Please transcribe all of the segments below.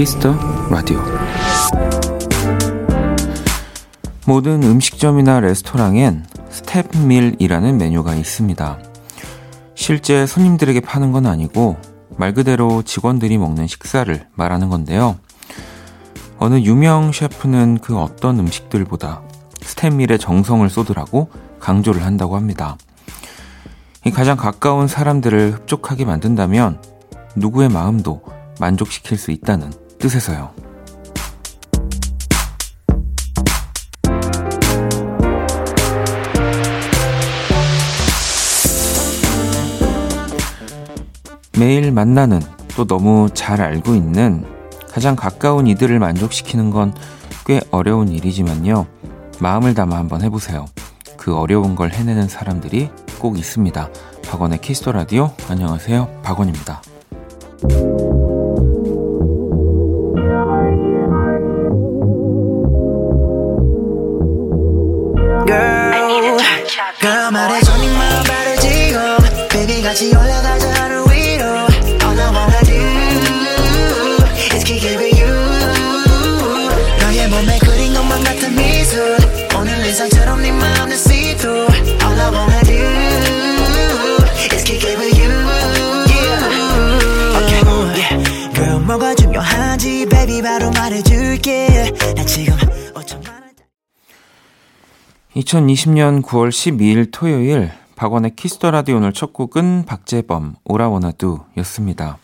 Kiss the Radio 모든 음식점이나 레스토랑엔 staff meal이라는 메뉴가 있습니다. 실제 손님들에게 파는 건 아니고 말 그대로 직원들이 먹는 식사를 말하는 건데요. 어느 유명 셰프는 그 어떤 음식들보다 staff meal의 정성을 쏟으라고 강조를 한다고 합니다. 가장 가까운 사람들을 흡족하게 만든다면 누구의 마음도 만족시킬 수 있다는 뜻에서요. 매일 만나는 또 너무 잘 알고 있는 가장 가까운 이들을 만족시키는 건 꽤 어려운 일이지만요. 마음을 담아 한번 해보세요. 그 어려운 걸 해내는 사람들이 꼭 있습니다. 박원의 키스터 라디오. 안녕하세요. 박원입니다. 말해. 저녁만 바로 지고 Baby 같이 올라가 2020년 9월 12일 토요일 박원의 Kiss the Radio 오늘 첫 곡은 박재범 All I Wanna Do였습니다.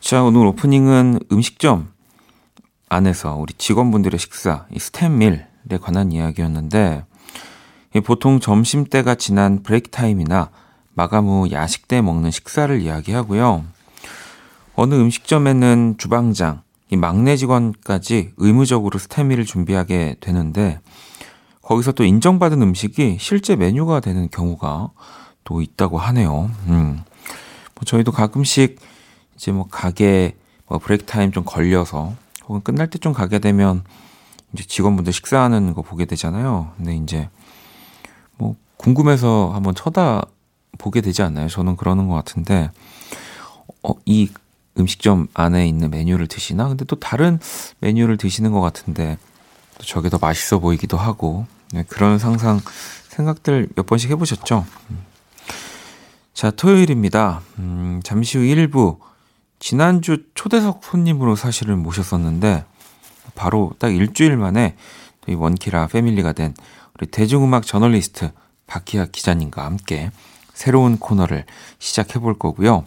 자, 오늘 오프닝은 음식점 안에서 우리 직원분들의 식사, 이 staff meal에 관한 이야기였는데 보통 점심 때가 지난 break time이나 마감 후 야식 때 먹는 식사를 이야기하고요. 어느 음식점에는 주방장, 이 막내 직원까지 의무적으로 staff meal을 준비하게 되는데 거기서 또 인정받은 음식이 실제 메뉴가 되는 경우가 또 있다고 하네요. 음. 뭐 저희도 가끔씩 이제 뭐 가게 뭐 브레이크 타임 좀 걸려서 혹은 끝날 때 좀 가게 되면 이제 직원분들 식사하는 거 보게 되잖아요. 근데 이제 뭐 궁금해서 한번 쳐다 보게 되지 않나요? 저는 그러는 것 같은데 어, 이 음식점 안에 있는 메뉴를 드시나? 근데 또 다른 메뉴를 드시는 것 같은데 또 저게 더 맛있어 보이기도 하고 네, 그런 상상, 생각들 몇 번씩 해보셨죠? 음. 자, 토요일입니다. 음, 잠시 후 1부. 지난주 초대석 손님으로 사실은 모셨었는데, 바로 딱 일주일 만에 이 원키라 패밀리가 된 우리 대중음악 저널리스트 박희아 기자님과 함께 새로운 코너를 시작해 볼 거고요.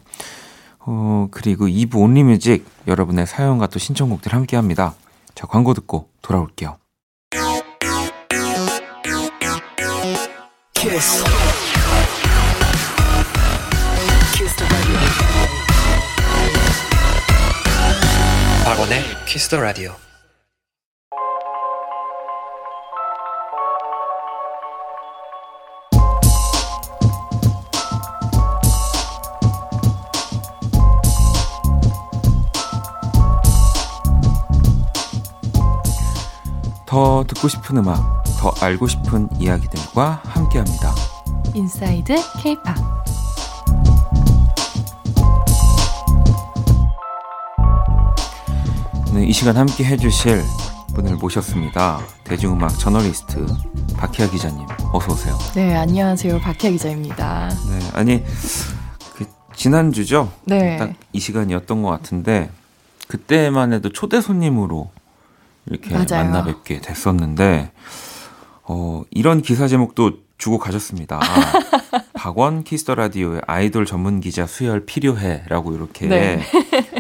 어, 그리고 2부 Only Music 여러분의 사연과 또 신청곡들 함께 합니다. 자, 광고 듣고 돌아올게요. Kiss. Kiss the Radio. 박원의 Kiss the Radio. 더 듣고 싶은 음악 더 알고 싶은 이야기들과 함께합니다. Inside K-pop 네, 이 시간 함께 해주실 분을 모셨습니다. 대중음악 저널리스트 박희아 기자님, 어서 오세요. 네, 안녕하세요. 박희아 기자입니다. 네, 아니 그 지난주죠? 네. 딱 이 시간이었던 것 같은데 그때만 해도 초대 손님으로 이렇게 맞아요. 만나 뵙게 됐었는데 어, 이런 기사 제목도 주고 가셨습니다. 박원 Kiss the Radio의 아이돌 전문 기자 수혈 필요해라고 이렇게 네.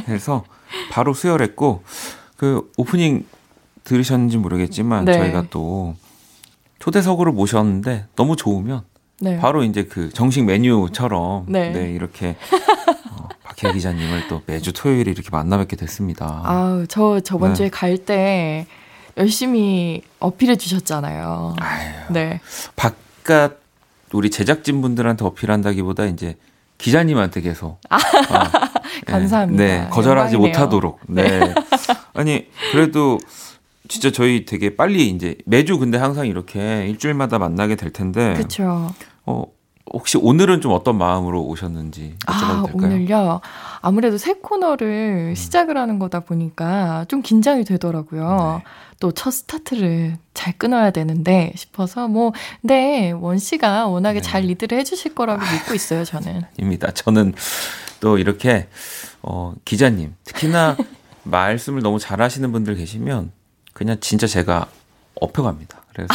해서 바로 수혈했고 그 오프닝 들으셨는지 모르겠지만 네. 저희가 또 초대석으로 모셨는데 너무 좋으면 네. 바로 이제 그 정식 메뉴처럼 네, 네 이렇게 어, 박혜 기자님을 또 매주 토요일에 이렇게 만나 뵙게 됐습니다. 아, 저 저번 네. 주에 갈 때 열심히 어필해 주셨잖아요. 아유, 네. 바깥 우리 제작진 분들한테 어필한다기보다 이제 기자님한테 계속 아, 어, 감사합니다. 네, 거절하지 영광이네요. 못하도록. 네. 네. 아니 그래도 진짜 저희 되게 빨리 이제 매주 근데 항상 이렇게 일주일마다 만나게 될 텐데. 그렇죠. 어 혹시 오늘은 좀 어떤 마음으로 오셨는지 여쭤봐도 아, 될까요? 오늘요. 아무래도 새 코너를 음. 시작을 하는 거다 보니까 좀 긴장이 되더라고요. 네. 또 첫 스타트를 잘 끊어야 되는데 싶어서 뭐, 네, 원 씨가 워낙에 네. 잘 리드를 해주실 거라고 믿고 있어요, 저는. 입니다. 저는 또 이렇게 어, 기자님 특히나 말씀을 너무 잘 하시는 분들 계시면 그냥 진짜 제가 업혀갑니다. 그래서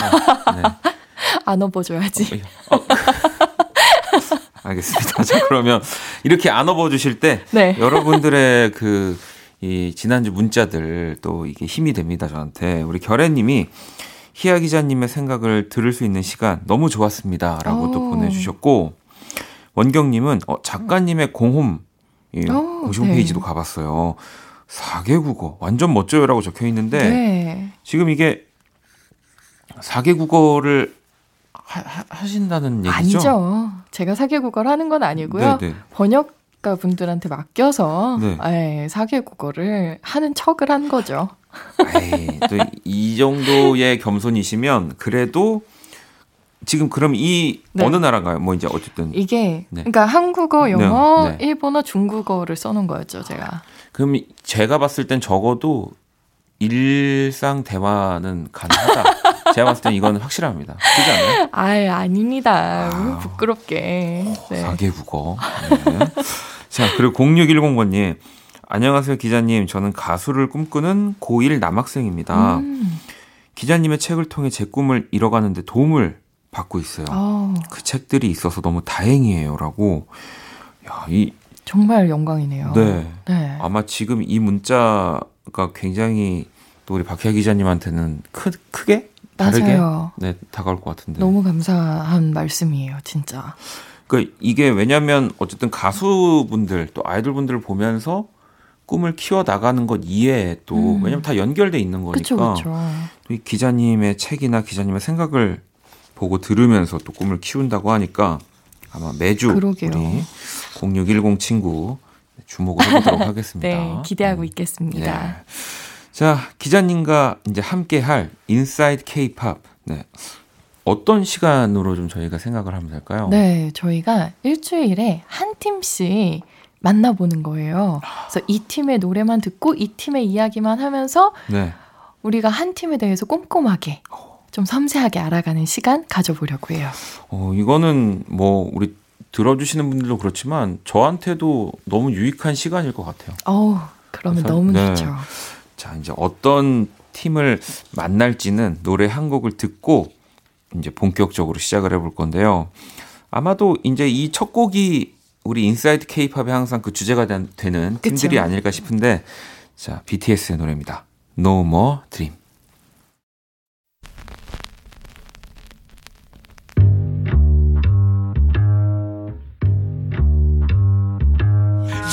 네. 안아봐줘야지. 어, 알겠습니다. 자 그러면 이렇게 안 업어주실 때 네. 여러분들의 그 이 지난주 문자들 또 이게 힘이 됩니다 저한테 우리 결애님이 희아 기자님의 생각을 들을 수 있는 시간 너무 좋았습니다라고 또 오. 보내주셨고 원경님은 어, 작가님의 공홈 이 오, 공식 네. 홈페이지도 가봤어요. 4개 국어 완전 멋져요라고 적혀 있는데 네. 지금 이게 4개 국어를 하, 하, 신다는 얘기죠? 아니죠. 제가 사계국어를 하는 건 아니고요. 네, 네. 번역 가 분들한테 맡겨서 네. 네. 사계국어를 하는 척을 한 거죠. 에이, 또이 정도의 겸손이시면 그래도 지금 그럼 이 네. 어느 나라인가요? 뭐 이제 어쨌든 이게 네. 그러니까 한국어, 영어, 네, 네. 일본어, 중국어를 써놓은 거였죠, 제가. 그럼 제가 봤을 땐 적어도 일상 대화는 가능하다. 제가 봤을 땐 이건 확실합니다. 그렇지 않나요? 아유, 아닙니다. 아. 부끄럽게. 네. 4개 국어. 네. 자, 그리고 0610번님. 안녕하세요, 기자님. 저는 가수를 꿈꾸는 고1 남학생입니다. 음. 기자님의 책을 통해 제 꿈을 이뤄가는데 도움을 받고 있어요. 어, 그 책들이 있어서 너무 다행이에요. 라고. 야, 이, 정말 영광이네요. 네. 네. 아마 지금 이 문자가 굉장히 또 우리 박희아 기자님한테는 크, 크게? 다르게? 맞아요. 네, 다가올 것 같은데. 너무 감사한 말씀이에요, 진짜. 그 이게 왜냐면 어쨌든 가수분들 또 아이돌분들을 보면서 꿈을 키워 나가는 것 이외에 또 음. 왜냐면 다 연결돼 있는 그쵸, 거니까 그쵸. 또이 기자님의 책이나 기자님의 생각을 보고 들으면서 또 꿈을 키운다고 하니까 아마 매주 그러게요. 우리 0610 친구 주목을 해보도록 하겠습니다. 네, 기대하고 음. 있겠습니다. 네. 자, 기자님과 이제 함께 할 Inside K-pop. 네. 어떤 시간으로 좀 저희가 생각을 하면 될까요? 네, 저희가 일주일에 한 팀씩 만나보는 거예요. 그래서 이 팀의 노래만 듣고 이 팀의 이야기만 하면서 네. 우리가 한 팀에 대해서 꼼꼼하게 좀 섬세하게 알아가는 시간 가져보려고 해요. 어, 이거는 뭐 우리 들어주시는 분들도 그렇지만 저한테도 너무 유익한 시간일 것 같아요. 어우, 그러면 그래서- 너무 네. 좋죠. 자, 이제 어떤 팀을 만날지는 노래 한 곡을 듣고 이제 본격적으로 시작을 해볼 건데요. 아마도 이제 이 첫 곡이 우리 Inside K-pop의 항상 그 주제가 된- 되는 그쵸. 팀들이 아닐까 싶은데 자, BTS의 노래입니다. No More Dream.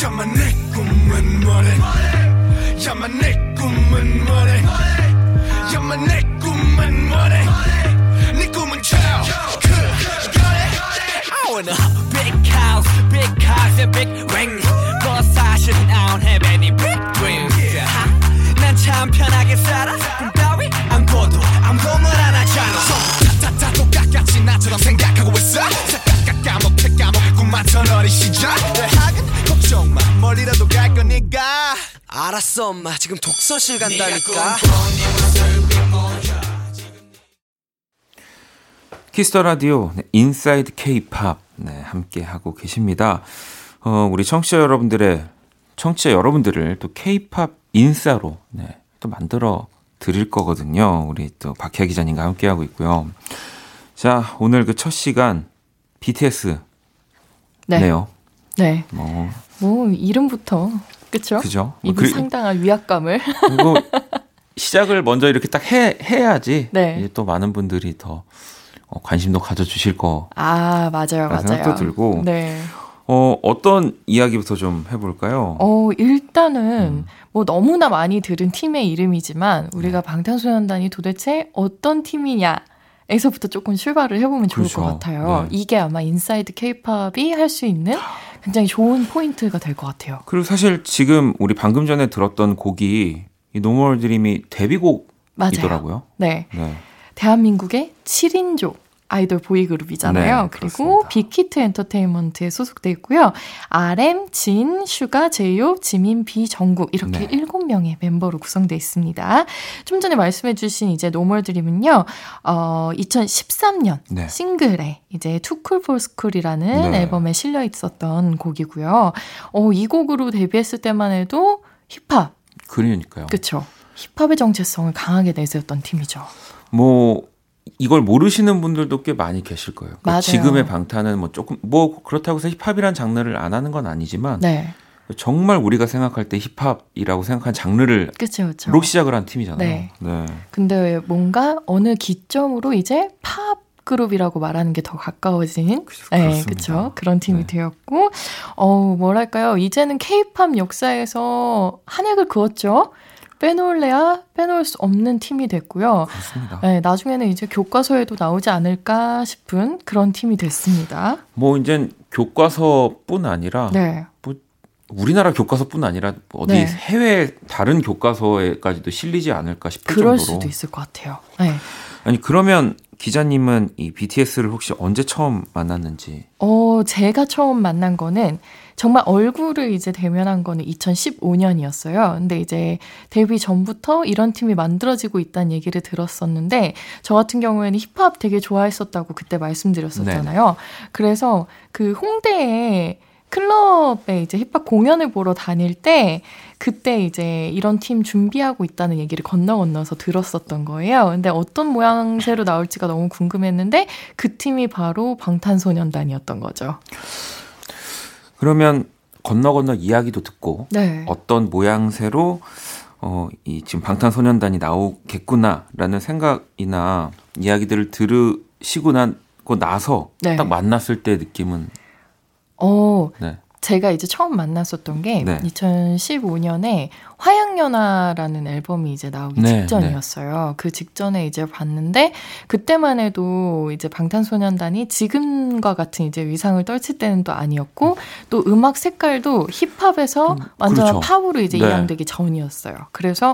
야만 내 꿈은 뭐래 야만 내 Want a big house, big cars and big ring 뭐 사실은 I don't have any big dreams. 난 참 편하게 살아. 꿈 따위 안 꿔도 아무도 뭐라 안 하잖아 다다 똑같이 나처럼 생각하고 있어. 새까맣게 까먹은 꿈 많던 어린 시절. 대학은 걱정 마. 멀리라도 갈 거니까. 알았어 엄마. 지금 독서실 간다니까 Kiss the Radio 네, Inside K-pop 네, 함께 하고 계십니다. 어, 우리 청취자 여러분들의 청취자 여러분들을 또 K-팝 인싸로 네, 또 만들어 드릴 거거든요. 우리 또 박혜아 기자님과 함께 하고 있고요. 자, 오늘 그 첫 시간 BTS 네. 네요. 네. 뭐 뭐 이름부터 그쵸? 그죠? 이분 그리- 상당한 위압감을 그리고 시작을 먼저 이렇게 딱 해, 해야지 네. 이제 또 많은 분들이 더 어, 관심도 가져주실 거 아 맞아요 맞아요 생각도 들고. 네. 어, 어떤 이야기부터 좀 해볼까요? 어 일단은 음. 뭐 너무나 많이 들은 팀의 이름이지만 우리가 방탄소년단이 도대체 어떤 팀이냐 에서부터 조금 출발을 해보면 좋을 그렇죠. 것 같아요. 네. 이게 아마 Inside K-pop이 할 수 있는 굉장히 좋은 포인트가 될 것 같아요. 그리고 사실 지금 우리 방금 전에 들었던 곡이 이 No More Dream이. 데뷔곡이더라고요. 네. 네. 대한민국의 7인조 아이돌 보이 그룹이잖아요. 네, 그리고. 빅히트 엔터테인먼트에 소속돼 있고요. RM, 진, 슈가, 제이홉, 지민, 뷔, 정국 이렇게 네. 일곱 명의 멤버로 구성돼 있습니다. 좀 전에 말씀해 주신 이제 No More Dream은요, 어, 2013년 네. 싱글에 이제 2 Cool 4 Skool이라는 네. 앨범에 실려 있었던 곡이고요. 어, 이 곡으로 데뷔했을 때만 해도 힙합, 그러니까요. 그쵸? 힙합의 정체성을 강하게 내세웠던 팀이죠. 뭐 이걸 모르시는 분들도 꽤 많이 계실 거예요. 그러니까. 지금의 방탄은 뭐 조금 뭐 그렇다고 해서 힙합이란 장르를 안 하는 건 아니지만 네. 정말 우리가 생각할 때 힙합이라고 생각한 장르를 그쵸, 그쵸. 로 시작을 한 팀이잖아요. 네. 네. 근데 뭔가 어느 기점으로 이제 팝 그룹이라고 말하는 게 더 가까워진 그- 네. 그쵸. 그런 팀이 네. 되었고, 어, 뭐랄까요. 이제는 케이팝 역사에서 한 획을 그었죠. 빼놓을래야 빼놓을 수 없는 팀이 됐고요. 그렇습니다. 네, 나중에는 이제 교과서에도 나오지 않을까 싶은 그런 팀이 됐습니다. 뭐 이제 교과서뿐 아니라 네. 우리나라 교과서뿐 아니라 어디 네. 해외 다른 교과서에까지도 실리지 않을까 싶을 그럴 정도로. 수도 있을 것 같아요. 네. 아니 그러면 기자님은 이 BTS를 혹시 언제 처음 만났는지? 어, 제가 처음 만난 거는 정말 얼굴을 이제 대면한 거는 2015년이었어요. 근데 이제 데뷔 전부터 이런 팀이 만들어지고 있다는 얘기를 들었었는데 저 같은 경우에는 힙합 되게 좋아했었다고 그때 말씀드렸었잖아요. 그래서 그 홍대에 클럽에 이제 힙합 공연을 보러 다닐 때 그때 이제 이런 팀 준비하고 있다는 얘기를 건너 건너서 들었었던 거예요. 근데 어떤 모양새로 나올지가 너무 궁금했는데 그 팀이 바로 방탄소년단이었던 거죠. 그러면 건너 건너 이야기도 듣고 네. 어떤 모양새로 어, 이 지금 방탄소년단이 나오겠구나라는 생각이나 이야기들을 들으시고 나고 나서 네. 딱 만났을 때 느낌은 어, 네. 제가 이제 처음 만났었던 게 네. 2015년에 화양연화라는 앨범이 이제 나오기 네, 직전이었어요. 그 직전에 이제 봤는데 그때만 해도 이제 방탄소년단이 지금과 같은 이제 위상을 떨칠 때는 또 아니었고 또 음악 색깔도 힙합에서 완전 그렇죠. 팝으로 이제 네. 이양되기 전이었어요. 그래서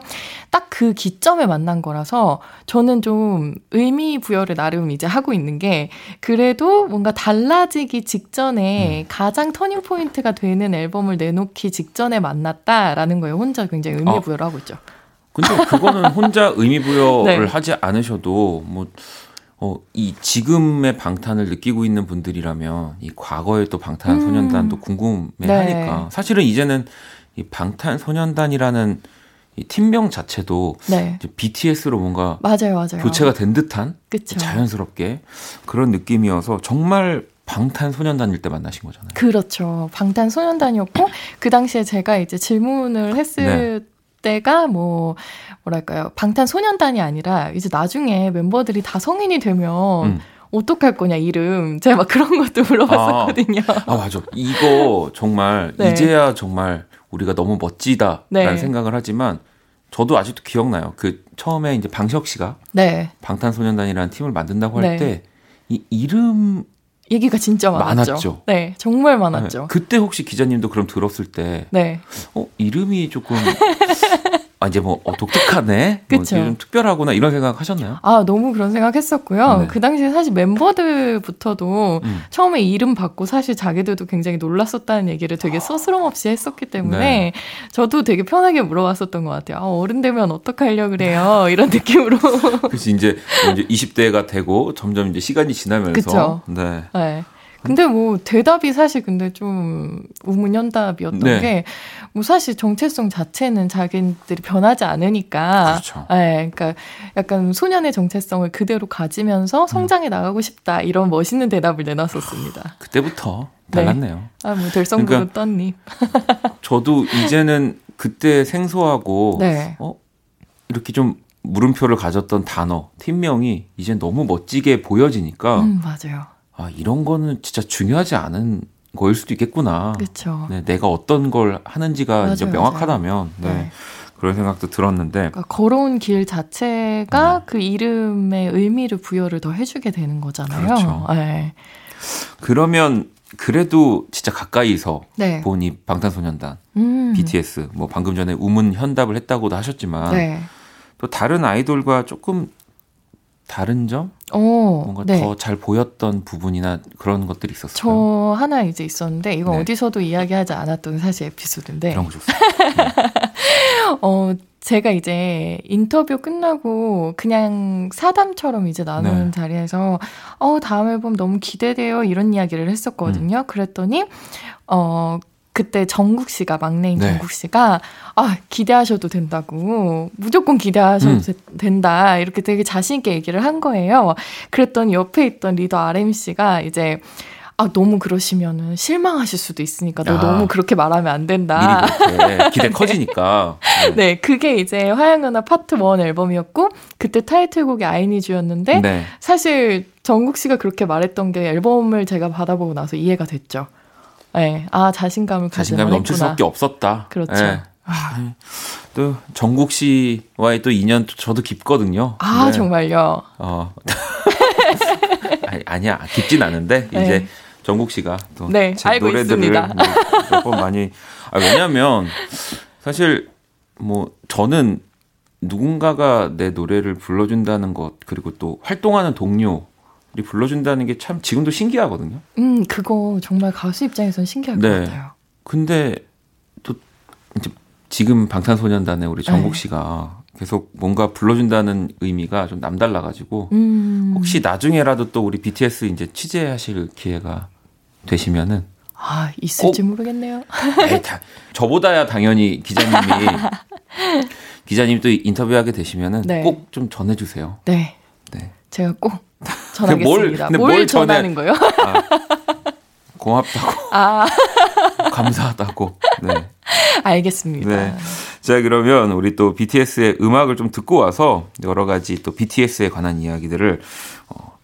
딱 그 기점에 만난 거라서 저는 좀 의미 부여를 나름 이제 하고 있는 게 그래도 뭔가 달라지기 직전에 가장 터닝 포인트가 되는 앨범을 내놓기 직전에 만났다라는 거에 혼자 굉장히 의미 어. 부여를 하고 있죠. 근데 그거는 혼자 의미 부여를 네. 하지 않으셔도 뭐 어, 이 지금의 방탄을 느끼고 있는 분들이라면 이 과거의 또 방탄소년단도 음. 궁금해하니까 네. 사실은 이제는 이 방탄소년단이라는 이 팀명 자체도 네. 이제 BTS로 뭔가 맞아요, 맞아요. 교체가 된 듯한 그쵸. 자연스럽게 그런 느낌이어서 정말 방탄소년단일 때 만나신 거잖아요. 그렇죠. 방탄소년단이었고 그 당시에 제가 이제 질문을 했을 때가 뭐 뭐랄까요 방탄소년단이 아니라 이제 나중에 멤버들이 다 성인이 되면 음. 어떡할 거냐 이름 제가 막 그런 것도 물어봤었거든요. 아 맞아. 이거 정말 네. 이제야 정말 우리가 너무 멋지다라는 네. 생각을 하지만 저도 아직도 기억나요. 그 처음에 이제 방시혁 씨가 네 방탄소년단이라는 팀을 만든다고 네. 할때 이 이름 얘기가 진짜 많았죠. 많았죠. 네 정말 많았죠. 네, 그때 혹시 기자님도 그럼 들었을 때 네 어, 이름이 조금 아 이제 뭐 어, 독특하네, 뭐 좀 특별하구나 이런 생각 하셨나요? 아, 너무 그런 생각 했었고요. 네. 그 당시에 사실 멤버들부터도 음. 처음에 이름 받고 사실 자기들도 굉장히 놀랐었다는 얘기를 되게 스스럼 없이 했었기 때문에 네. 저도 되게 편하게 물어봤었던 것 같아요. 아, 어른 되면 어떡하려고 그래요? 이런 느낌으로. 그래서 이제 뭐 이제 20대가 되고 점점 이제 시간이 지나면서 그쵸. 네. 네. 근데 뭐 대답이 사실 근데 좀 우문현답이었던 네. 게뭐 사실 정체성 자체는 자기들이 변하지 않으니까 그렇죠. 네, 그러니까 약간 소년의 정체성을 그대로 가지면서 성장해 나가고 싶다 이런 멋있는 대답을 내놨었습니다. 그때부터 네. 달랐네요. 아뭐 들성부로 그러니까 떴니? 저도 이제는 그때 생소하고 네. 어 이렇게 좀 물음표를 가졌던 단어 팀명이 이제 너무 멋지게 보여지니까 음 맞아요. 아 이런 거는 진짜 중요하지 않은 거일 수도 있겠구나. 그렇죠. 네, 내가 어떤 걸 하는지가 맞아요, 이제 명확하다면 네, 네. 그런 생각도 들었는데 그러니까 걸어온 길 자체가 네. 그 이름의 의미를 부여를 더 해주게 되는 거잖아요. 그렇죠. 네. 그러면 그래도 진짜 가까이서 네. 본이 방탄소년단 음. BTS 뭐 방금 전에 우문 현답을 했다고도 하셨지만 네. 또 다른 아이돌과 조금 다른 점? 어, 뭔가 네. 더잘 보였던 부분이나 그런 것들이 있었어요. 저 하나 이제 있었는데 이건 네. 어디서도 이야기하지 않았던 사실 에피소드인데 이런 거 좋습니다. 어 제가 이제 인터뷰 끝나고 그냥 사담처럼 이제 나누는 네. 자리에서 어 다음 앨범 너무 기대돼요 이런 이야기를 음. 했었거든요. 그랬더니 어 그때 정국 씨가 막내인 네. 정국 씨가 아 기대하셔도 된다고 무조건 기대하셔도 음. 되- 된다 이렇게 되게 자신 있게 얘기를 한 거예요. 그랬더니 옆에 있던 리더 RM 씨가 이제 아 너무 그러시면은 실망하실 수도 있으니까 너 아. 너무 그렇게 말하면 안 된다. 기대 커지니까. 네. 네, 그게 이제 화양연화 파트 1 앨범이었고 그때 타이틀곡이 아이니즈였는데 네. 사실 정국 씨가 그렇게 말했던 게 앨범을 제가 받아보고 나서 이해가 됐죠. 네, 아 자신감을 자신감이 넘칠 했구나. 수밖에 없었다. 그렇죠. 예. 아, 또 정국 씨와의 또 인연 도 저도 깊거든요. 아 네. 정말요. 어. 아니, 아니 야 깊진 않은데 네. 이제 정국 씨가 또제 네, 노래들을 있습니다. 몇번 많이 아, 왜냐하면 사실 뭐 저는 누군가가 내 노래를 불러준다는 것 그리고 또 활동하는 동료 들이 불러준다는 게 참 지금도 신기하거든요. 음, 그거 정말 가수 입장에선 신기할 네. 것 같아요. 근데 또 이제 지금 방탄소년단의 우리 정국 네. 씨가 계속 뭔가 불러준다는 의미가 좀 남달라가지고 음, 혹시 나중에라도 또 우리 BTS 이제 취재하실 기회가 되시면은 아 있을지 모르겠네요. 에이, 다, 저보다야 당연히 기자님이 기자님 또 인터뷰하게 되시면은 네. 꼭좀 전해주세요. 네, 네. 제가 꼭 전하겠습니다. 뭘, 뭘 전하는 거요? 아, 고맙다고 아, 감사하다고. 네. 알겠습니다. 네. 자, 그러면 우리 또 BTS의 음악을 좀 듣고 와서 여러 가지 또 BTS에 관한 이야기들을 어,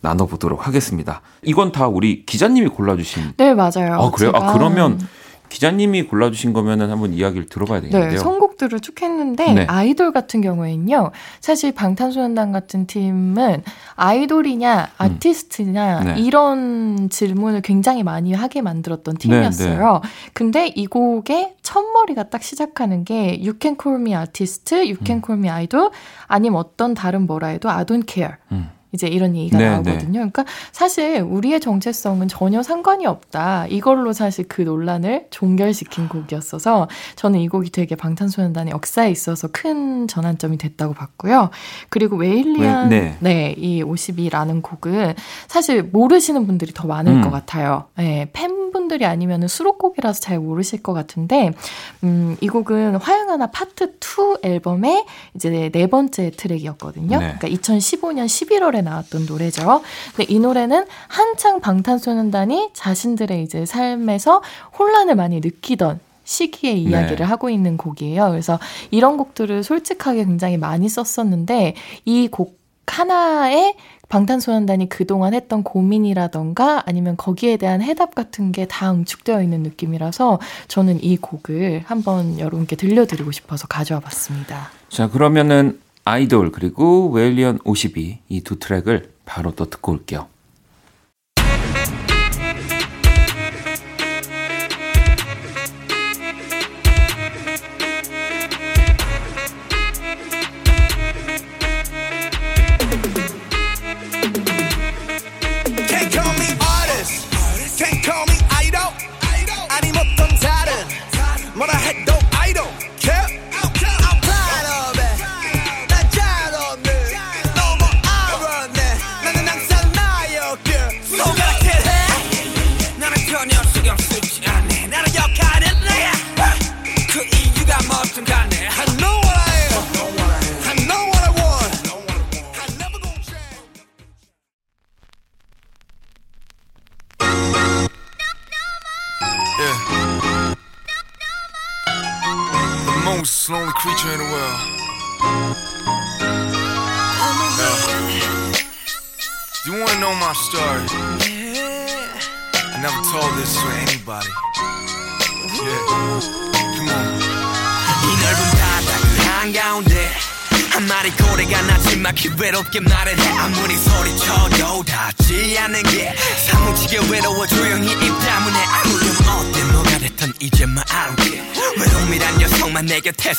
나눠보도록 하겠습니다. 이건 다 우리 기자님이 골라주신. 네, 맞아요. 아, 그래요? 아, 제가 그러면 기자님이 골라주신 거면은 한번 이야기를 들어봐야 네, 되겠는데요. 선곡들을 쭉 했는데 네. 아이돌 같은 경우에는요. 사실 방탄소년단 같은 팀은 아이돌이냐 아티스트냐 음. 네. 이런 질문을 굉장히 많이 하게 만들었던 팀이었어요. 근데 이 곡의 첫머리가 딱 시작하는 게 You can call me artist, You can call me idol 아니면 어떤 다른 뭐라 해도 I don't care. 음. 이제 이런 얘기가 네, 나오거든요. 그러니까 사실 우리의 정체성은 전혀 상관이 없다. 이걸로 사실 그 논란을 종결시킨 곡이었어서 저는 이 곡이 되게 방탄소년단의 역사에 있어서 큰 전환점이 됐다고 봤고요. 그리고 웨일리안 네. 네, 이 52라는 곡은 사실 모르시는 분들이 더 많을 음. 것 같아요. 네, 팬분들이 아니면 수록곡이라서 잘 모르실 것 같은데 음, 이 곡은 화양하나 파트 2 앨범의 이제 네 번째 트랙이었거든요. 네. 그러니까 2015년 11월에 나왔던 노래죠. 근데 이 노래는 한창 방탄소년단이 자신들의 이제 삶에서 혼란을 많이 느끼던 시기의 네. 이야기를 하고 있는 곡이에요. 그래서 이런 곡들을 솔직하게 굉장히 많이 썼었는데 이 곡 하나에 방탄소년단이 그동안 했던 고민이라던가 아니면 거기에 대한 해답 같은 게 다 응축되어 있는 느낌이라서 저는 이 곡을 한번 여러분께 들려드리고 싶어서 가져와 봤습니다. 자, 그러면은 아이돌 그리고 웨일리언 52 이 두 트랙을 바로 또 듣고 올게요.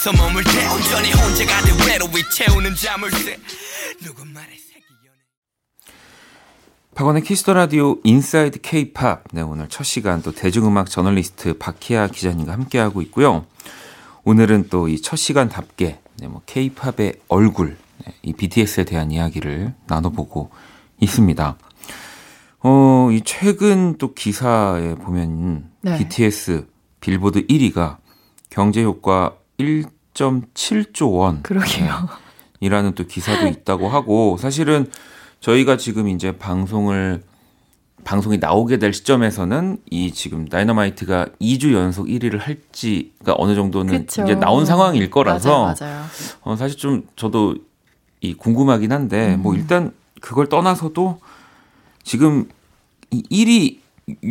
서 머물 때 온전히 혼자가 돼 외로이 채우는 자물쇠 새기 박원의 Kiss the Radio Inside K-pop. 네, 오늘 첫 시간 또 대중음악 저널리스트 박희아 기자님과 함께하고 있고요. 오늘은 또 이 첫 시간답게 네, 뭐 K-팝의 얼굴, 네, 이 BTS에 대한 이야기를 나눠보고 있습니다. 어, 이 최근 또 기사에 보면 네. BTS 빌보드 1위가 경제 효과 1.7조 원. 그러게요. 이라는 또 기사도 있다고 하고 사실은 저희가 지금 이제 방송을 방송이 나오게 될 시점에서는 이 지금 다이너마이트가 2주 연속 1위를 할지가 어느 정도는 그쵸. 이제 나온 상황일 거라서 맞아요, 맞아요. 어, 사실 좀 저도 이 궁금하긴 한데 음. 뭐 일단 그걸 떠나서도 지금 이 1위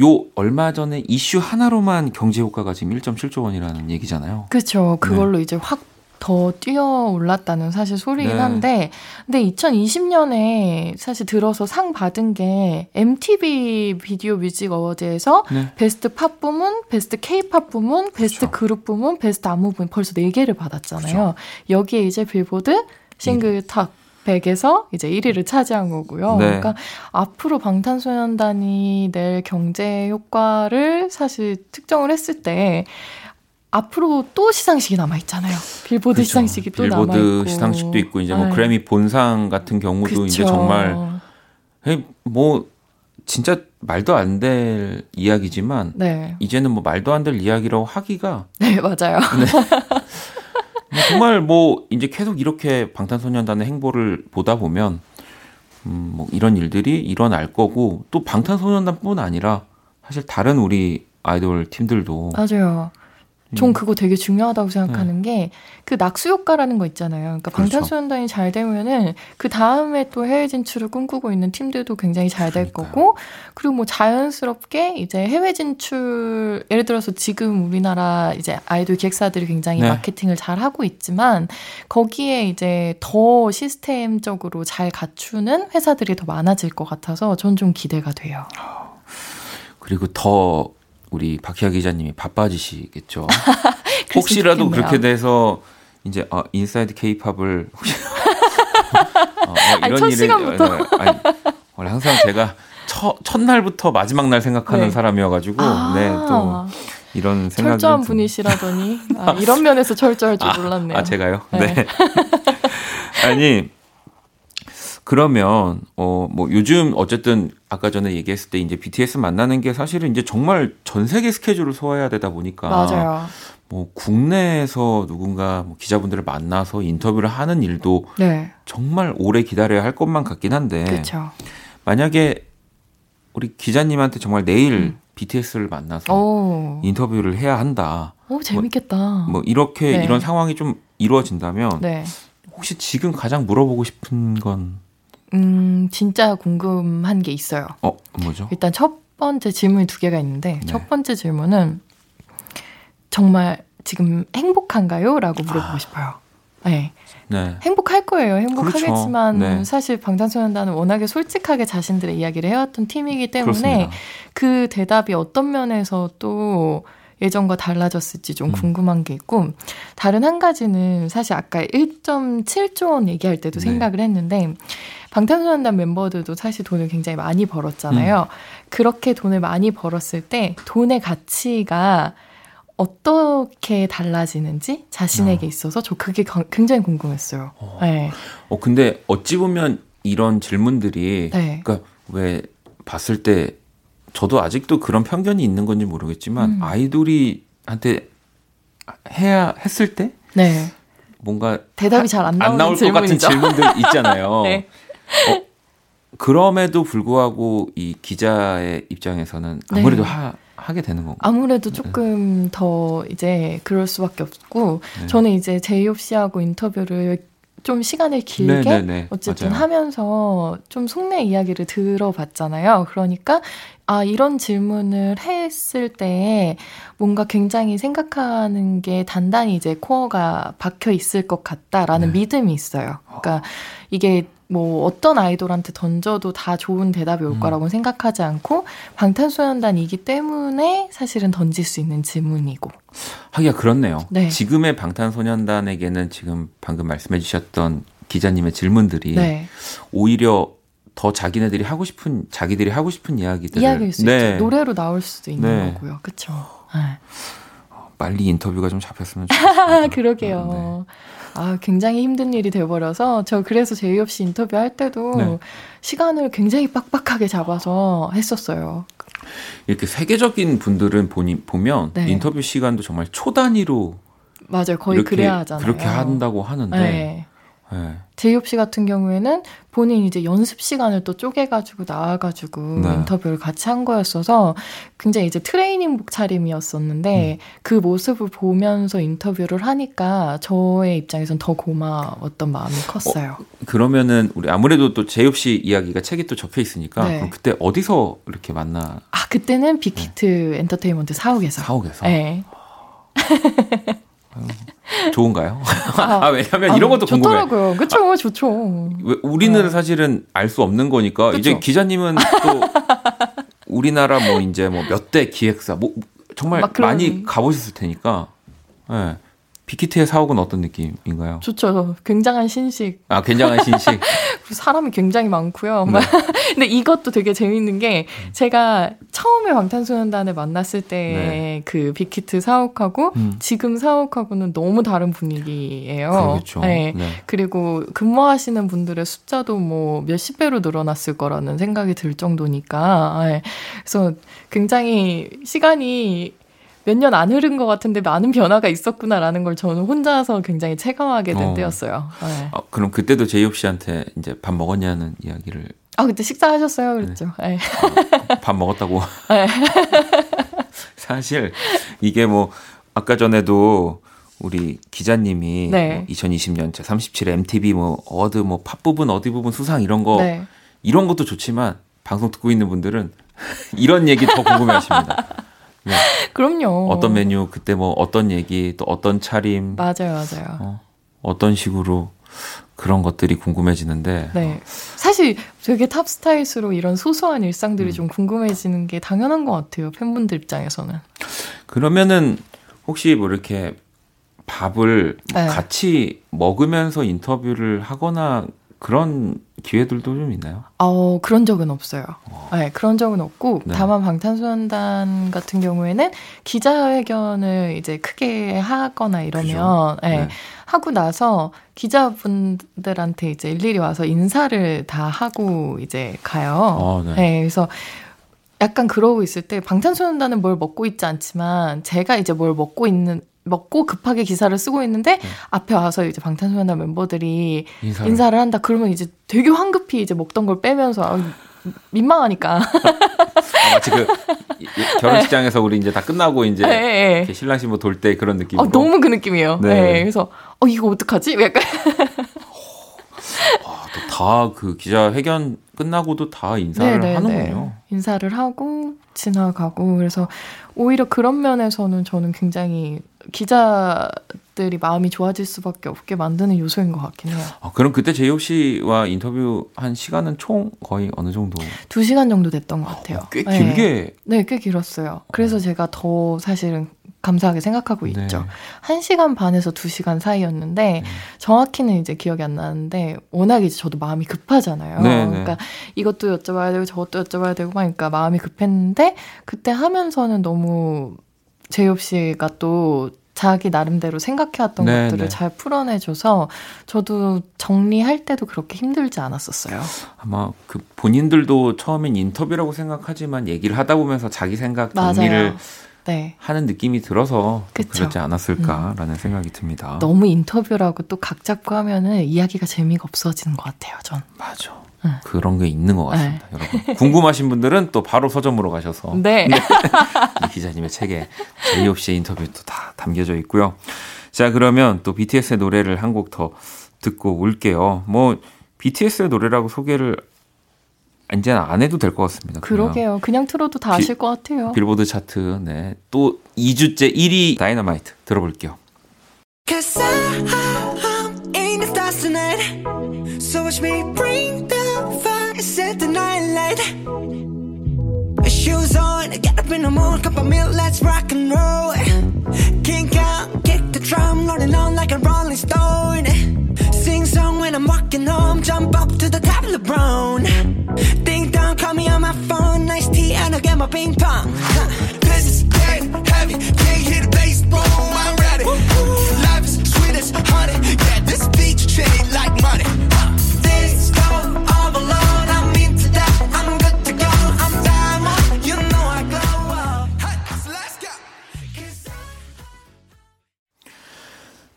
요 얼마 전에 이슈 하나로만 경제 효과가 지금 1.7조 원이라는 얘기잖아요. 그렇죠. 그걸로 이제 확 더 뛰어 올랐다는 사실 소리긴 네. 한데, 근데 2020년에 사실 들어서 상 받은 게 MTV Video Music Awards에서 네. 베스트 팝 부문, 베스트 K-팝 부문, 베스트 그쵸. 그룹 부문, 베스트 안무 부문 벌써 4개를 받았잖아요. 여기에 이제 빌보드 싱글 탑 100에서 이제 1위를 차지한 거고요. 네. 그러니까 앞으로 방탄소년단이 낼 경제 효과를 사실 특정을 했을 때 앞으로 또 시상식이 남아 있잖아요. 빌보드 그렇죠. 시상식이 또 남아 있고. 빌보드 시상식도 있고 이제 뭐 네. 그래미 본상 같은 경우도 이제 그쵸. 정말 뭐 진짜 말도 안 될 이야기지만 네. 이제는 뭐 말도 안 될 이야기라고 하기가 네, 맞아요. 뭐 정말 뭐 이제 계속 이렇게 방탄소년단의 행보를 보다 보면 음, 뭐 이런 일들이 일어날 거고 또 방탄소년단뿐 아니라 사실 다른 우리 아이돌 팀들도 맞아요. 음. 전 그거 되게 중요하다고 생각하는 게그 낙수 효과라는 거 있잖아요. 그러니까 네. 그렇죠. 방탄소년단이 잘 되면은 그 다음에 또 해외 진출을 꿈꾸고 있는 팀들도 굉장히 잘 될. 거고 그리고 뭐 자연스럽게 이제 해외 진출 예를 들어서 지금 우리나라 이제 아이돌 기획사들이 굉장히 네. 마케팅을 잘 하고 있지만 거기에 이제 더 시스템적으로 잘 갖추는 회사들이 더 많아질 것 같아서 전 좀 기대가 돼요. 그리고 더 우리 박희아 기자님이 바빠지시겠죠. 혹시라도. 그렇게 돼서 이제 어, Inside K-pop을 혹시 어, 어, 아니, 첫 시간부터. 네, 아니, 원래 항상 제가 첫 첫날부터 마지막 날 생각하는 네. 사람이어가지고 아, 네또 이런 생각이 철저한 분이시라더니 아, 이런 면에서 철저할 줄 몰랐네요. 아 제가요? 네. 네. 아니 그러면 어 뭐 요즘 어쨌든 아까 전에 얘기했을 때 이제 BTS 만나는 게 사실은 이제 정말 전 세계 스케줄을 소화해야 되다 보니까 맞아요. 뭐 국내에서 누군가 뭐 기자분들을 만나서 인터뷰를 하는 일도 네, 정말 오래 기다려야 할 것만 같긴 한데 그렇죠. 만약에 우리 기자님한테 정말 내일 음. BTS를 만나서 오, 인터뷰를 해야 한다. 오 재밌겠다. 뭐 이렇게 네. 이런 상황이 좀 이루어진다면 네, 혹시 지금 가장 물어보고 싶은 건 음 진짜 궁금한 게 있어요. 어, 뭐죠? 일단 첫 번째 질문이 두 개가 있는데 네. 첫 번째 질문은 정말 지금 행복한가요? 라고 물어보고 싶어요. 네. 네. 행복할 거예요. 행복하겠지만 그렇죠. 네. 사실 방탄소년단은 워낙에 솔직하게 자신들의 이야기를 해왔던 팀이기 때문에 그렇습니다. 그 대답이 어떤 면에서 또 예전과 달라졌을지 좀 음. 궁금한 게 있고 다른 한 가지는 사실 아까 1.7조 원 얘기할 때도 네. 생각을 했는데 방탄소년단 멤버들도 사실 돈을 굉장히 많이 벌었잖아요. 음. 그렇게 돈을 많이 벌었을 때 돈의 가치가 어떻게 달라지는지 자신에게 있어서 저 그게 가- 굉장히 궁금했어요. 어. 네. 어 근데 어찌 보면 이런 질문들이 네. 그러니까 왜 봤을 때 저도 아직도 그런 편견이 있는 건지 모르겠지만 음. 아이돌이 한테 해야 했을 때 네. 뭔가 대답이 잘 안 나올 것 같은 질문이죠. 질문들 있잖아요. 네. 어, 그럼에도 불구하고 이 기자의 입장에서는 아무래도 네. 하, 하게 되는 건가요? 아무래도 조금 더 이제 그럴 수밖에 없고 네. 저는 이제 제이홉 씨하고 인터뷰를 좀 시간을 길게 네, 네, 네. 어쨌든 맞아요. 하면서 좀 속내 이야기를 들어봤잖아요. 그러니까 아 이런 질문을 했을 때 뭔가 굉장히 생각하는 게 단단히 이제 코어가 박혀 있을 것 같다라는 네. 믿음이 있어요. 그러니까 이게 뭐 어떤 아이돌한테 던져도 다 좋은 대답이 올 음. 거라고 생각하지 않고 방탄소년단이기 때문에 사실은 던질 수 있는 질문이고. 하기가 그렇네요. 네. 지금의 방탄소년단에게는 지금 방금 말씀해 주셨던 기자님의 질문들이 네. 오히려 더 자기네들이 하고 싶은 자기들이 하고 싶은 이야기들 이야기일 수 있죠. 노래로 나올 수도 있는 네. 거고요. 그렇죠. 네. 빨리 인터뷰가 좀 잡혔으면 좋겠습니다. 그러게요. 아, 굉장히 힘든 일이 돼버려서 저 그래서 제이 없이 인터뷰 할 때도 네. 시간을 굉장히 빡빡하게 잡아서 했었어요. 이렇게 세계적인 분들은 보니, 보면 네. 인터뷰 시간도 정말 초 단위로 맞아요. 거의 그래야 하잖아요. 그렇게 한다고 하는데 네. 네. 제이홉 씨 같은 경우에는 본인 이제 연습 시간을 또 쪼개가지고 나와가지고 네. 인터뷰를 같이 한 거였어서 굉장히 이제 트레이닝복 차림이었었는데 음. 그 모습을 보면서 인터뷰를 하니까 저의 입장에선 더 고마웠던 마음이 컸어요. 그러면은 우리 아무래도 또 제이홉 씨 이야기가 책에 또 적혀 있으니까 네. 그럼 그때 어디서 이렇게 만나 아 그때는 빅히트 엔터테인먼트 사옥에서. 사옥에서 네. 좋은가요? 아, 왜냐면 이런 것도 궁금해. 좋더라고요. 그쵸, 좋죠. 왜- 우리는 네. 사실은 알 수 없는 거니까 그쵸. 이제 기자님은 또 우리나라 뭐 이제 뭐 몇 대 기획사 뭐 정말 막 그런- 많이 가보셨을 테니까 예. 빅히트의 사옥은 어떤 느낌인가요? 좋죠. 굉장한 신식. 아 굉장한 신식. 사람이 굉장히 많고요. 네. 근데 이것도 되게 재밌는 게 제가 처음에 방탄소년단을 만났을 때그 빅히트 사옥하고 네. 음. 지금 사옥하고는 너무 다른 분위기예요. 그러겠죠. 네. 네. 그리고 근무하시는 분들의 숫자도 뭐 몇십 배로 늘어났을 거라는 생각이 들 정도니까. 네. 그래서 굉장히 시간이 몇 년 안 흐른 것 같은데 많은 변화가 있었구나라는 걸 저는 혼자서 굉장히 체감하게 된 어. 때였어요. 네. 아, 그럼 그때도 제이홉 씨한테 이제 밥 먹었냐는 이야기를 아, 그때 식사하셨어요? 그랬죠. 네. 밥 먹었다고. 네. 사실 이게 뭐 아까 전에도 우리 기자님이 네. 뭐 2020년 제 37 MTV 뭐 어드 뭐 팝 부분 어디 부분 수상 이런 거 네. 이런 것도 좋지만 방송 듣고 있는 분들은 이런 얘기 더 궁금해하십니다. 네. 그럼요. 어떤 메뉴 그때 뭐 어떤 얘기 또 어떤 차림 맞아요, 맞아요. 어, 어떤 식으로 그런 것들이 궁금해지는데 네. 사실 되게 탑스타일스로 이런 소소한 음. 일상들이 좀 궁금해지는 게 당연한 것 같아요. 팬분들 입장에서는. 그러면은 혹시 뭐 이렇게 밥을 뭐 네. 같이 먹으면서 인터뷰를 하거나 그런 기회들도 좀 있나요? 어, 그런 적은 없어요. 네, 그런 적은 없고, 네. 다만 방탄소년단 같은 경우에는 기자회견을 이제 크게 하거나 이러면? 네, 네. 하고 나서 기자분들한테 이제 일일이 와서 인사를 다 하고 이제 가요. 어, 네. 네, 그래서 약간 그러고 있을 때 방탄소년단은 뭘 먹고 있지 않지만 제가 이제 뭘 먹고 있는 먹고 급하게 기사를 쓰고 있는데 앞에 와서 이제 방탄소년단 멤버들이 네. 인사를. 인사를 한다 그러면 이제 되게 황급히 이제 먹던 걸 빼면서 아, 민망하니까 아, 마치 그 결혼식장에서 우리 이제 다 끝나고 이제. 이렇게 신랑 신부 돌 때 그런 느낌으로 어, 너무 그 느낌이에요. 네. 네. 그래서 어 이거 어떡하지? 약간 다그 기자 회견 끝나고도 다 인사를 네, 네, 하는군요. 인사를 하고 지나가고 그래서 오히려 그런 면에서는 저는 굉장히 기자들이 마음이 좋아질 수밖에 없게 만드는 요소인 것 같긴 해요. 아, 그럼 그때 제이홉 씨와 인터뷰 한 시간은 총 거의 어느 정도? 두 시간 정도 됐던 것 같아요. 꽤 네. 길게 네, 꽤 길었어요. 그래서 제가 더 사실은 감사하게 생각하고 네. 있죠. 한 시간 반에서 두 시간 사이였는데 정확히는 이제 기억이 안 나는데 워낙 이제 저도 마음이 급하잖아요. 네, 네. 그러니까 이것도 여쭤봐야 되고 저것도 여쭤봐야 되고 하니까 마음이 급했는데 그때 하면서는 너무 제이홉 씨가 또 자기 나름대로 생각해왔던 네, 것들을 네. 잘 풀어내줘서 저도 정리할 때도 그렇게 힘들지 않았었어요. 아마 그 본인들도 처음엔 인터뷰라고 생각하지만 얘기를 하다 보면서 자기 생각 정리를 맞아요. 네. 하는 느낌이 들어서 그쵸. 음. 그렇지 않았을까라는 생각이 듭니다. 너무 인터뷰라고 또 각 잡고 하면은 이야기가 재미가 없어지는 것 같아요, 전. 맞아. 응. 그런 게 있는 것 같습니다, 여러분. 궁금하신 분들은 또 바로 서점으로 가셔서 네. 이 기자님의 책에 제이홉 씨의 인터뷰도 다 담겨져 있고요. 자, 그러면 또 BTS의 노래를 한 곡 더 듣고 올게요. 뭐 BTS의 노래라고 소개를 이제는 안 해도 될 것 같습니다. 그냥 그러게요. 그냥 틀어도 다 비- 아실 것 같아요. 빌보드 차트 네. 또 2주째 1위 다이너마이트 들어볼게요. Cause I'm in the stars tonight. So watch me bring the fire, set the night light. Shoes on, get up in the mood, cup of milk, let's rock and roll. Kink out, kick the drum, rolling on like a rolling stone. Sing song when I'm walking home, jump up to the top of the brown. phone, nice tea, and I'll get my ping pong. This is dead heavy, can't hit the bass, boom, I'm ready. Life is sweet as honey, yeah, this beach chain like money. This go all alone, I'm into that, I'm good to go, I'm diamond, you know I glow up. Hey, so let's go. Kiss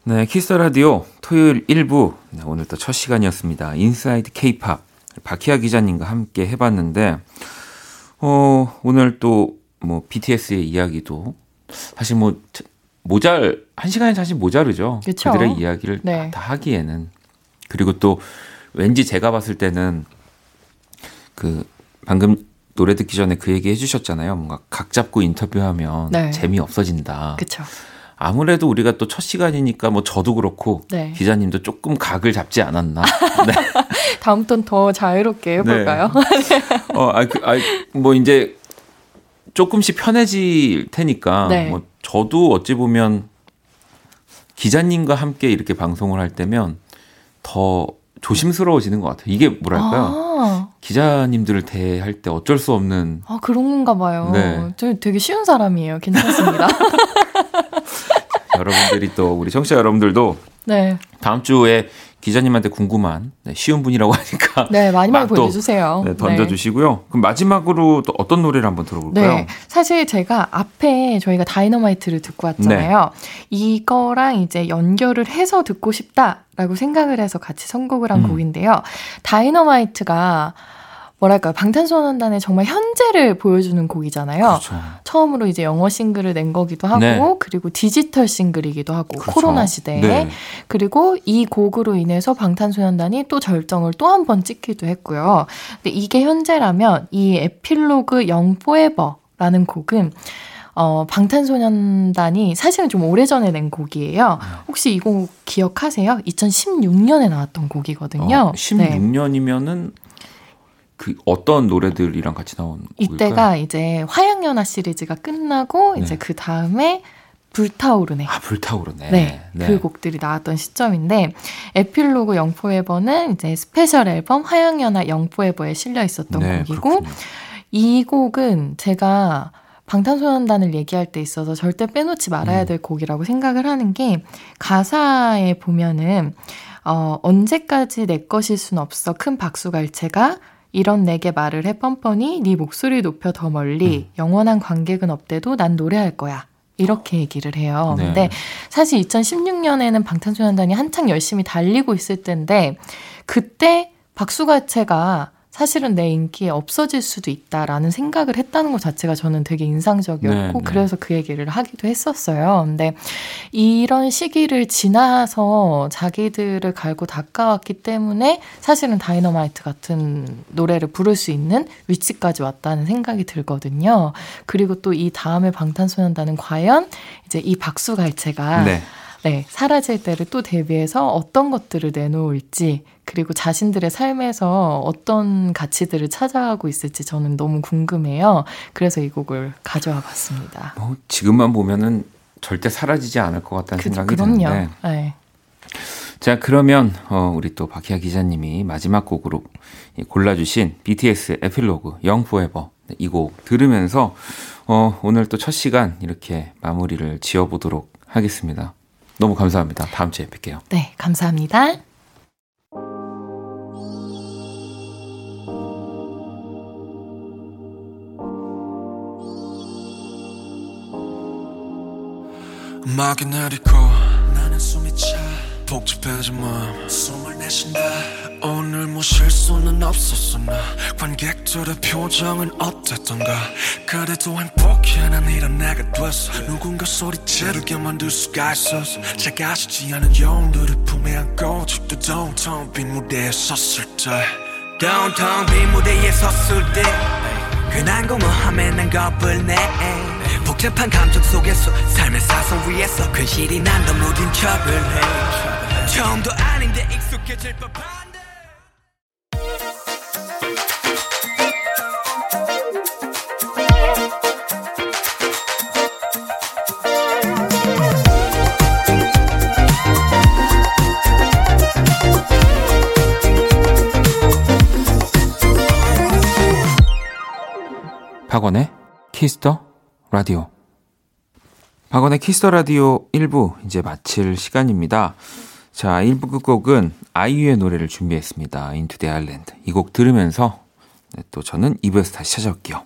네, 키스 라디오 토요일 1부 네, 오늘 또 첫 시간이었습니다. 인사이드 K-팝 박희아 기자님과 함께 해봤는데 어, 오늘 또 뭐 BTS의 이야기도 사실 뭐 모잘 한 시간이 사실 모자르죠. 그쵸? 그들의 이야기를 네. 다, 다 하기에는 그리고 또 왠지 제가 봤을 때는 그 방금 노래 듣기 전에 그 얘기 해주셨잖아요. 뭔가 각 잡고 인터뷰하면 네. 재미 없어진다. 그쵸. 아무래도 우리가 또 첫 시간이니까 뭐 저도 그렇고 네. 기자님도 조금 각을 잡지 않았나. 네. 다음부터는 더 자유롭게 해볼까요? 어, 아, 그, 아, 뭐 이제 조금씩 편해질 테니까 네. 뭐 저도 어찌 보면 기자님과 함께 이렇게 방송을 할 때면 더 조심스러워지는 것 같아요. 이게 뭐랄까요? 아, 기자님들을 대할 때 어쩔 수 없는 아, 그런가 봐요. 네. 저 되게 쉬운 사람이에요. 괜찮습니다. 여러분들이 또 우리 청취자 여러분들도 네. 다음 주에 기자님한테 궁금한 네, 쉬운 분이라고 하니까 네, 많이 많이 보내주세요. 네, 던져주시고요. 그럼 마지막으로 또 어떤 노래를 한번 들어볼까요? 네. 사실 제가 앞에 저희가 다이너마이트를 듣고 왔잖아요. 네. 이거랑 이제 연결을 해서 듣고 싶다라고 생각을 해서 같이 선곡을 한 음. 곡인데요. 다이너마이트가 뭐랄까요. 방탄소년단의 정말 현재를 보여주는 곡이잖아요. 그렇죠. 처음으로 이제 영어 싱글을 낸 거기도 하고, 네. 그리고 디지털 싱글이기도 하고, 그렇죠. 코로나 시대에. 네. 그리고 이 곡으로 인해서 방탄소년단이 또 절정을 또 한 번 찍기도 했고요. 근데 이게 현재라면 이 에필로그 영 포에버라는 곡은 어, 방탄소년단이 사실은 좀 오래전에 낸 곡이에요. 혹시 이 곡 기억하세요? 2016년에 나왔던 곡이거든요. 어, 네. 16년이면은 그 어떤 노래들이랑 같이 나온 이때가 곡일까요? 이제 화양연화 시리즈가 끝나고 네. 이제 그 다음에 불타오르네. 아 불타오르네. 네, 그 곡들이 나왔던 시점인데 Epilogue Young Forever는 이제 스페셜 앨범 화양연화 영포에버에 실려 있었던 네, 곡이고 그렇군요. 이 곡은 제가 방탄소년단을 얘기할 때 있어서 절대 빼놓지 말아야 음. 될 곡이라고 생각을 하는 게 가사에 보면은 어, 언제까지 내 것일 순 없어 큰 박수갈채가 이런 내게 말을 해 뻔뻔히 네 목소리 높여 더 멀리 음. 영원한 관객은 없대도 난 노래할 거야. 이렇게 얘기를 해요. 네. 근데 사실 2016년에는 방탄소년단이 한창 열심히 달리고 있을 때인데 그때 박수가채가 사실은 내 인기에 없어질 수도 있다라는 생각을 했다는 것 자체가 저는 되게 인상적이었고 네, 네. 그래서 그 얘기를 하기도 했었어요. 근데 이런 시기를 지나서 자기들을 갈고 닦아왔기 때문에 사실은 다이너마이트 같은 노래를 부를 수 있는 위치까지 왔다는 생각이 들거든요. 그리고 또 이 다음에 방탄소년단은 과연 이제 이 박수갈채가 네. 네, 사라질 때를 또 대비해서 어떤 것들을 내놓을지, 그리고 자신들의 삶에서 어떤 가치들을 찾아가고 있을지 저는 너무 궁금해요. 그래서 이 곡을 가져와 봤습니다. 뭐 지금만 보면은 절대 사라지지 않을 것 같다는 그, 생각이 그럼요. 드는데. 네. 자 그러면 어, 우리 또 박희아 기자님이 마지막 곡으로 이 골라주신 BTS 에필로그 영 포에버 네, 이곡 들으면서 어, 오늘 또 첫 시간 이렇게 마무리를 지어보도록 하겠습니다. 너무 감사합니다. 다음 주에 뵐게요. 네, 감사합니다. 음악이 내리고 나는 숨이 차 복잡해진 마음 숨을 내쉰다 오늘 뭐 실수는 없었어 나. 관객들의 표정은 어땠던가. 그래도 행복해 난 이런 내가 됐어. 누군가 소리 지르게 만들 수가 있었어 작아지지 않은 영웅들을 품에 안고 집도 downtown 빈 무대에 섰을 때. downtown 빈 무대에 섰을 때. 괜한 공허함에 난 겁을 내. 복잡한 감정 속에서 삶의 사선 위에서 근실이 난더 무딘 척을 해 처음도 아닌데 익숙해질 법한 박원의 Kiss the Radio. 박원의 Kiss the Radio 1부 이제 마칠 시간입니다. 자, 1부 끝곡은 아이유의 노래를 준비했습니다. Into the I-LAND. 이곡 들으면서 네, 또 저는 2부에서 다시 찾아올게요.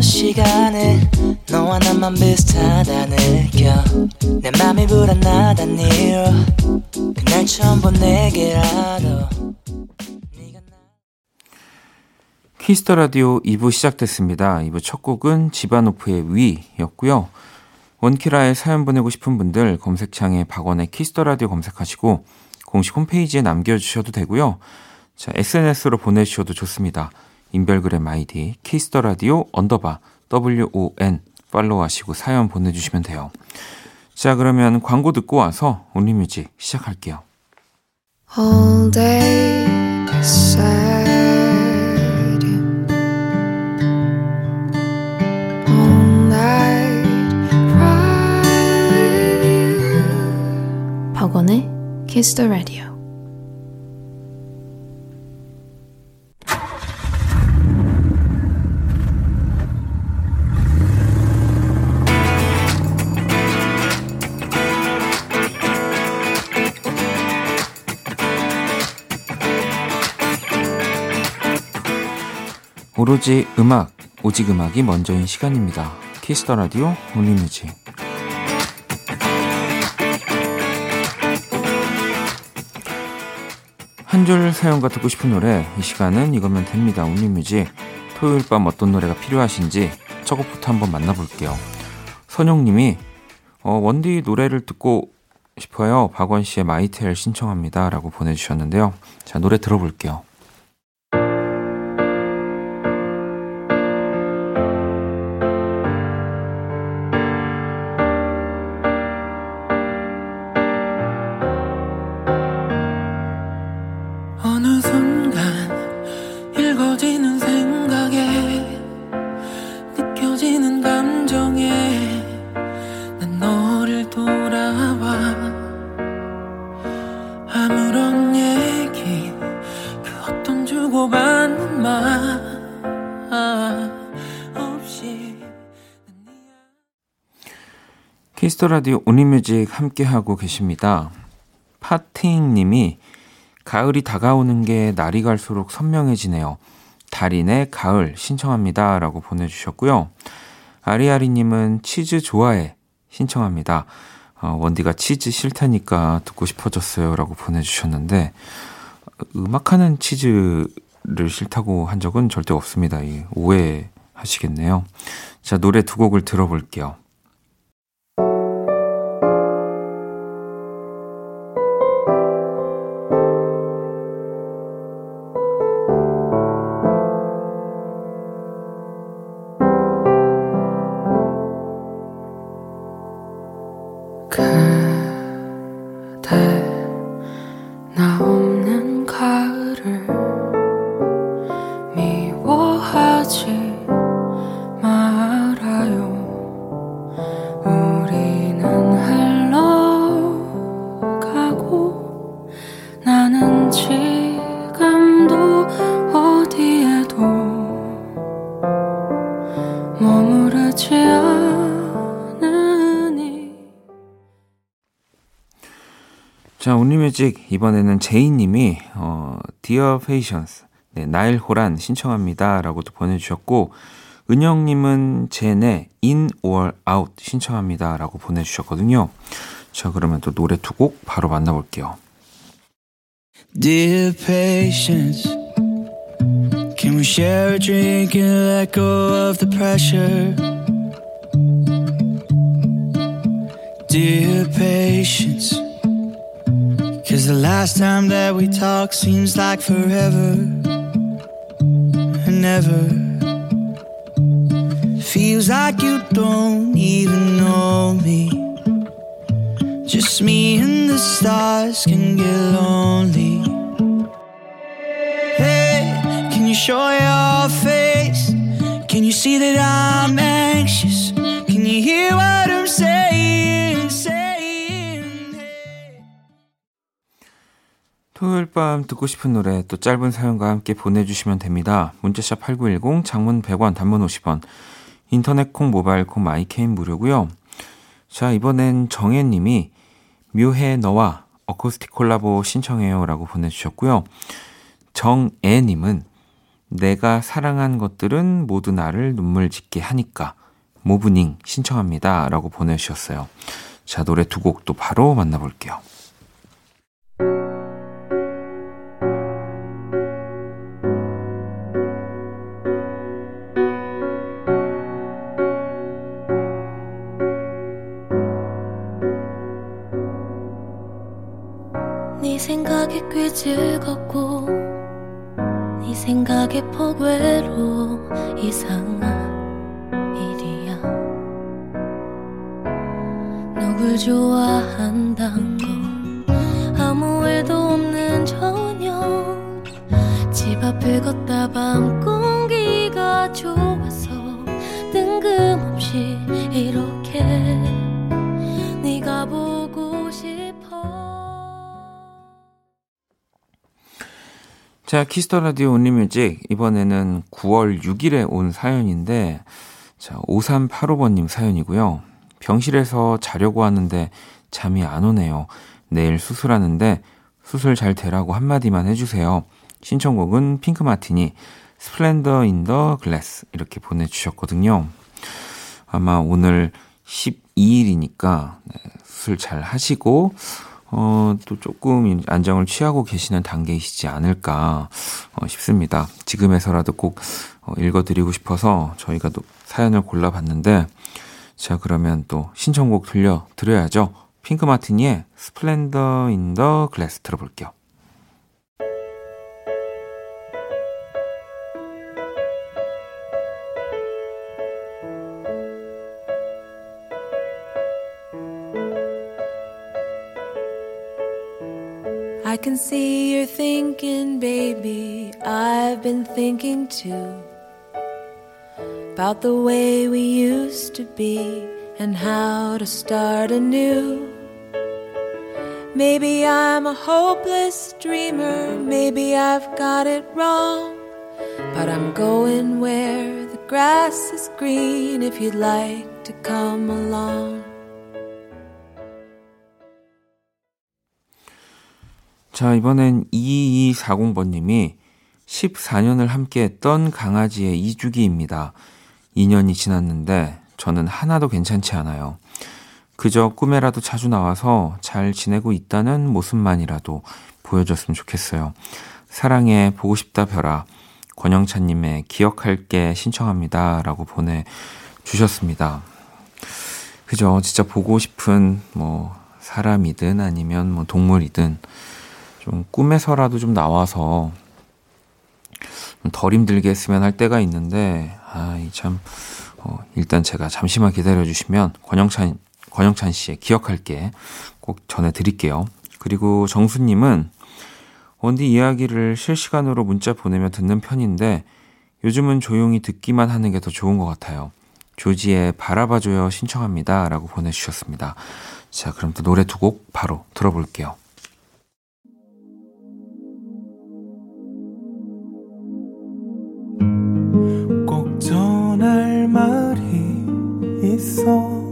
시간에 너와 나만 비슷하다 느껴 내 맘이 불안하단 이유 그날 처음 본 내게라도 Kiss the Radio 2부 시작됐습니다. 2부 첫 곡은 지바노프의 위였고요. 원키라에 사연 보내고 싶은 분들 검색창에 박원의 Kiss the Radio 검색하시고 공식 홈페이지에 남겨주셔도 되고요. 자, SNS로 보내주셔도 좋습니다. 인별그램 아이디 Kiss the Radio 언더바 WON 팔로우하시고 사연 보내주시면 돼요. 자, 그러면 광고 듣고 와서 Only Music 시작할게요. All day beside All night cry with you 박원의 Kiss the Radio 오로지 음악, 오직 음악이 먼저인 시간입니다. 키스터 라디오 온리뮤직. 한줄 사연과 듣고 싶은 노래 이 시간은 이거면 됩니다. 온리뮤직. 토요일 밤 어떤 노래가 필요하신지 첫 곡부터 한번 만나볼게요. 선용님이 어, 원디 노래를 듣고 싶어요. 박원 씨의 마이텔 신청합니다. 라고 보내주셨는데요. 자, 노래 들어볼게요. Kiss the Radio Only Music 함께하고 계십니다. 파팅 님이 가을이 다가오는 게 날이 갈수록 선명해지네요. 다린의 가을 신청합니다. 라고 보내주셨고요. 아리아리 님은 치즈 좋아해 신청합니다. 어, 원디가 치즈 싫다니까 듣고 싶어졌어요. 라고 보내주셨는데, 음악하는 치즈를 싫다고 한 적은 절대 없습니다. 오해하시겠네요. 자, 노래 두 곡을 들어볼게요. God. 뮤직 이번에는 제이님이 어, Dear Patience 네, 나일 호란 신청합니다라고도 보내주셨고 은영님은 제네 In or Out 신청합니다라고 보내주셨거든요. 자 그러면 또 노래 두 곡 바로 만나볼게요. Dear patience, can we share a drink and let go of the pressure? Dear patience. Cause the last time that we talked seems like forever and ever. Feels like you don't even know me. Just me and the stars can get lonely. Hey, can you show your face? Can you see that I'm anxious? Can you hear what 토요일 밤 듣고 싶은 노래 또 짧은 사연과 함께 보내주시면 됩니다. 문자 샵 8910, 장문 100원, 단문 50원, 인터넷 콩, 모바일 콩, 마이케이는 무료고요. 자, 이번엔 정혜님이 묘해 너와 어쿠스틱 콜라보 신청해요 라고 보내주셨고요. 정애님은 내가 사랑한 것들은 모두 나를 눈물 짓게 하니까 모브닝 신청합니다 라고 보내주셨어요. 자, 노래 두 곡도 바로 만나볼게요. 즐겁고 네 생각에 폭 외로워 이상한 일이야. 누굴 좋아한단 건 아무 일도 없는 저녁. 집 앞을 걷다 밤 공기가 좋아서 뜬금없이 이렇게 자, Kiss the Radio Only Music. 이번에는 9월 6일에 온 사연인데, 자, 5385번님 사연이고요. 병실에서 자려고 하는데 잠이 안 오네요. 내일 수술하는데 수술 잘 되라고 한마디만 해주세요. 신청곡은 Pink Martini, Splendor in the Grass. 이렇게 보내주셨거든요. 아마 오늘 12일이니까 수술 잘 하시고, 어, 또 조금 안정을 취하고 계시는 단계이시지 않을까 어, 싶습니다. 지금에서라도 꼭 어, 읽어드리고 싶어서 저희가 또 사연을 골라봤는데, 자, 그러면 또 신청곡 들려드려야죠. Pink Martini의 Splendor in the Grass 들어볼게요. Can see you're thinking, baby. I've been thinking too. About the way we used to be and how to start anew. Maybe I'm a hopeless dreamer. Maybe I've got it wrong. But I'm going where the grass is green if you'd like to come along. 자, 이번엔 2240번님이 14년을 함께 했던 강아지의 이주기입니다. 2년이 지났는데 저는 하나도 괜찮지 않아요. 그저 꿈에라도 자주 나와서 잘 지내고 있다는 모습만이라도 보여줬으면 좋겠어요. 사랑해, 보고 싶다, 별아. 권영찬님의 기억할게 신청합니다. 라고 보내주셨습니다. 그죠. 진짜 보고 싶은 뭐 사람이든 아니면 뭐 동물이든 좀 꿈에서라도 좀 나와서 덜 힘들게 했으면 할 때가 있는데 아 참 어, 일단 제가 잠시만 기다려 주시면 권영찬 권영찬 씨의 기억할게 꼭 전해드릴게요. 그리고 정수님은 원디 이야기를 실시간으로 문자 보내며 듣는 편인데 요즘은 조용히 듣기만 하는 게 더 좋은 것 같아요. 조지의 바라봐줘요 신청합니다. 라고 보내주셨습니다. 자, 그럼 또 노래 두 곡 바로 들어볼게요. 말이 있어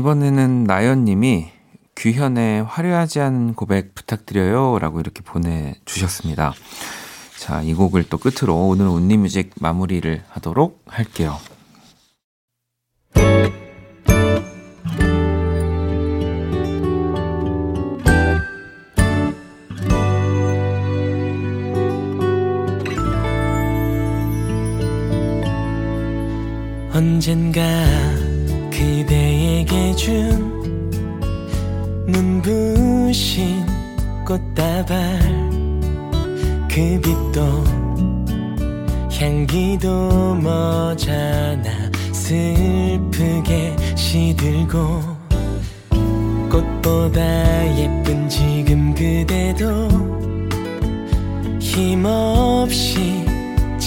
이번에는 나연님이 규현의 화려하지 않은 고백 부탁드려요. 라고 이렇게 보내주셨습니다. 자, 이 곡을 또 끝으로 오늘 온리뮤직 마무리를 하도록 할게요.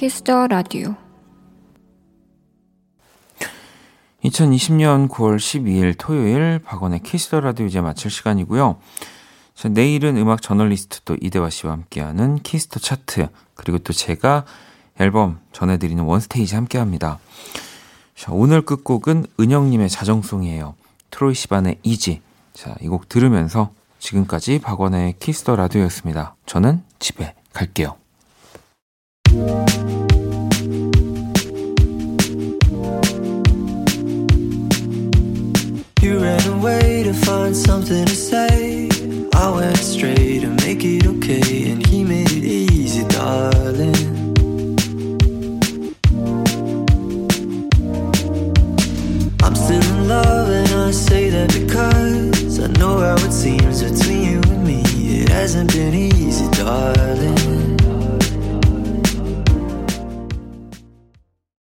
Kiss the Radio 2020년 9월 12일 토요일 박원의 Kiss the Radio 이제 마칠 시간이고요. 자, 내일은 음악 저널리스트 또 이대화 씨와 함께하는 Kiss the Chart 그리고 또 제가 앨범 전해드리는 One Stage 함께 합니다. 자, 오늘 끝곡은 은영님의 자정송이에요. Troye Sivan의 Easy. 자, 이 곡 들으면서 지금까지 박원의 Kiss the Radio였습니다. 저는 집에 갈게요. Know how it seems between you and me It hasn't been easy, darling